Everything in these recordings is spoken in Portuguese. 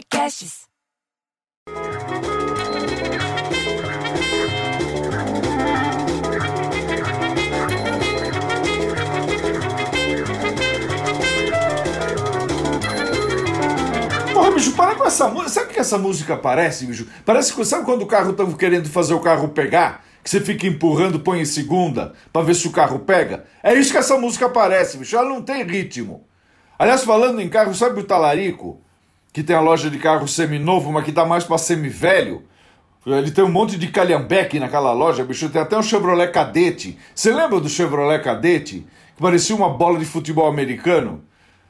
Podcasts. Porra, bicho, para com essa música. Sabe o que essa música parece, bicho? Parece que. Sabe quando o carro tá querendo fazer o carro pegar? Que você fica empurrando, põe em segunda, pra ver se o carro pega? É isso que essa música parece, bicho. Ela não tem ritmo. Aliás, falando em carro, sabe o Talarico? Que tem a loja de carro seminovo, mas que tá mais pra semi-velho? Ele tem um monte de calhambeque naquela loja, bicho. Tem até um Chevrolet Cadete. Você lembra do Chevrolet Cadete? Que parecia uma bola de futebol americano?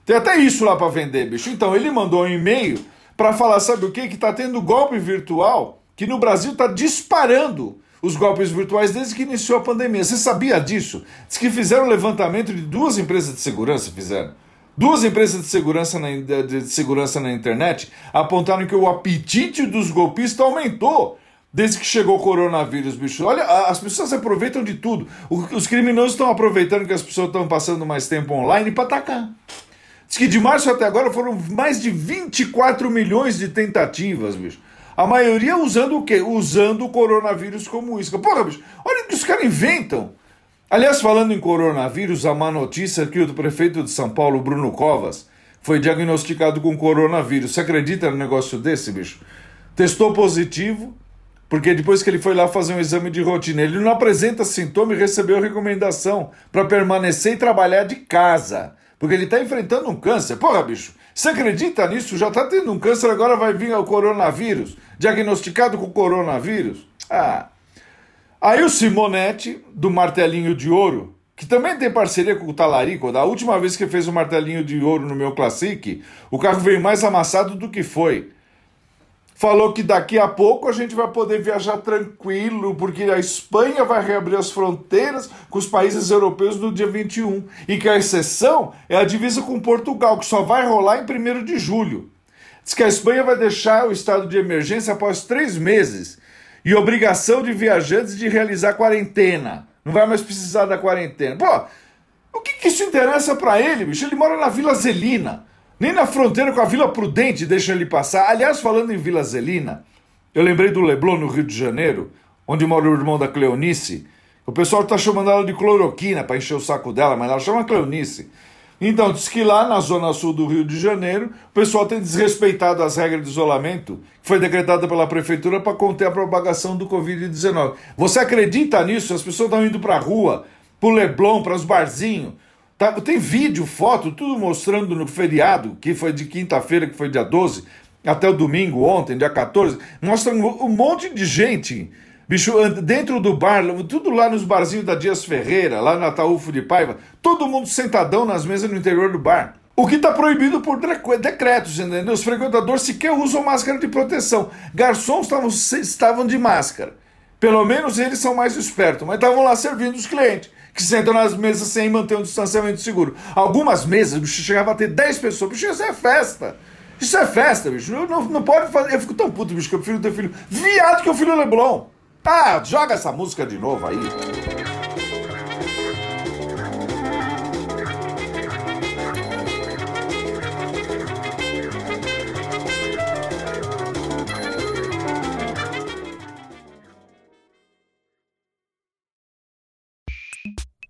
Tem até isso lá para vender, bicho. Então, ele mandou um e-mail para falar, sabe o quê? Que tá tendo golpe virtual, que no Brasil tá disparando os golpes virtuais desde que iniciou a pandemia. Você sabia disso? Diz que fizeram levantamento de duas empresas de segurança, fizeram. Duas empresas de segurança na, de segurança na internet apontaram que o apetite dos golpistas aumentou desde que chegou o coronavírus, bicho. Olha, as pessoas aproveitam de tudo. Os criminosos estão aproveitando que as pessoas estão passando mais tempo online para atacar. Diz que de março até agora foram mais de 24 milhões de tentativas, bicho. A maioria usando o quê? Usando o coronavírus como isca. Porra, bicho, olha o que os caras inventam. Aliás, falando em coronavírus, a má notícia é que o prefeito de São Paulo, Bruno Covas, foi diagnosticado com coronavírus. Você acredita no negócio desse, bicho? Testou positivo, porque depois que ele foi lá fazer um exame de rotina, ele não apresenta sintoma e recebeu recomendação para permanecer e trabalhar de casa. Porque ele está enfrentando um câncer. Porra, bicho, você acredita nisso? Já está tendo um câncer, agora vai vir o coronavírus. Diagnosticado com coronavírus? Ah. Aí o Simonetti, do Martelinho de Ouro, que também tem parceria com o Talarico, da última vez que fez o Martelinho de Ouro no meu Classic, o carro veio mais amassado do que foi falou que daqui a pouco a gente vai poder viajar tranquilo, porque a Espanha vai reabrir as fronteiras com os países europeus no dia 21. E que a exceção é a divisa com Portugal, que só vai rolar em 1 de julho. Diz que a Espanha vai deixar o estado de emergência após três meses e obrigação de viajantes de realizar quarentena. Não vai mais precisar da quarentena. Pô, o que, que isso interessa para ele, bicho? Ele mora na Vila Zelina. Nem na fronteira com a Vila Prudente deixa ele passar. Aliás, falando em Vila Zelina, eu lembrei do Leblon, no Rio de Janeiro, onde mora o irmão da Cleonice. O pessoal está chamando ela de cloroquina para encher o saco dela, mas ela chama Cleonice. Então, diz que lá na zona sul do Rio de Janeiro, o pessoal tem desrespeitado as regras de isolamento que foi decretada pela prefeitura para conter a propagação do Covid-19. Você acredita nisso? As pessoas estão indo para a rua, para o Leblon, para os barzinhos Tá, tem vídeo, foto, tudo mostrando no feriado, que foi de quinta-feira, que foi dia 12, até o domingo, ontem, dia 14. Mostra um, um monte de gente, bicho, dentro do bar, tudo lá nos barzinhos da Dias Ferreira, lá na Ataúfo de Paiva, todo mundo sentadão nas mesas no interior do bar. O que está proibido por decretos, entendeu? Os frequentadores sequer usam máscara de proteção. Garçons estavam, estavam de máscara. Pelo menos eles são mais espertos, mas estavam lá servindo os clientes que sentam nas mesas sem manter um distanciamento seguro. Algumas mesas, bicho, chegava a ter 10 pessoas. Bicho, isso é festa. Isso é festa, bicho. Não, não, pode fazer. Eu fico tão puto, bicho, que eu prefiro ter filho viado que o filho Leblon. Ah, joga essa música de novo aí.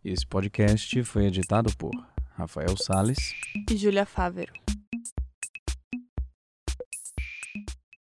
Esse podcast foi editado por Rafael Sales e Júlia Fávero.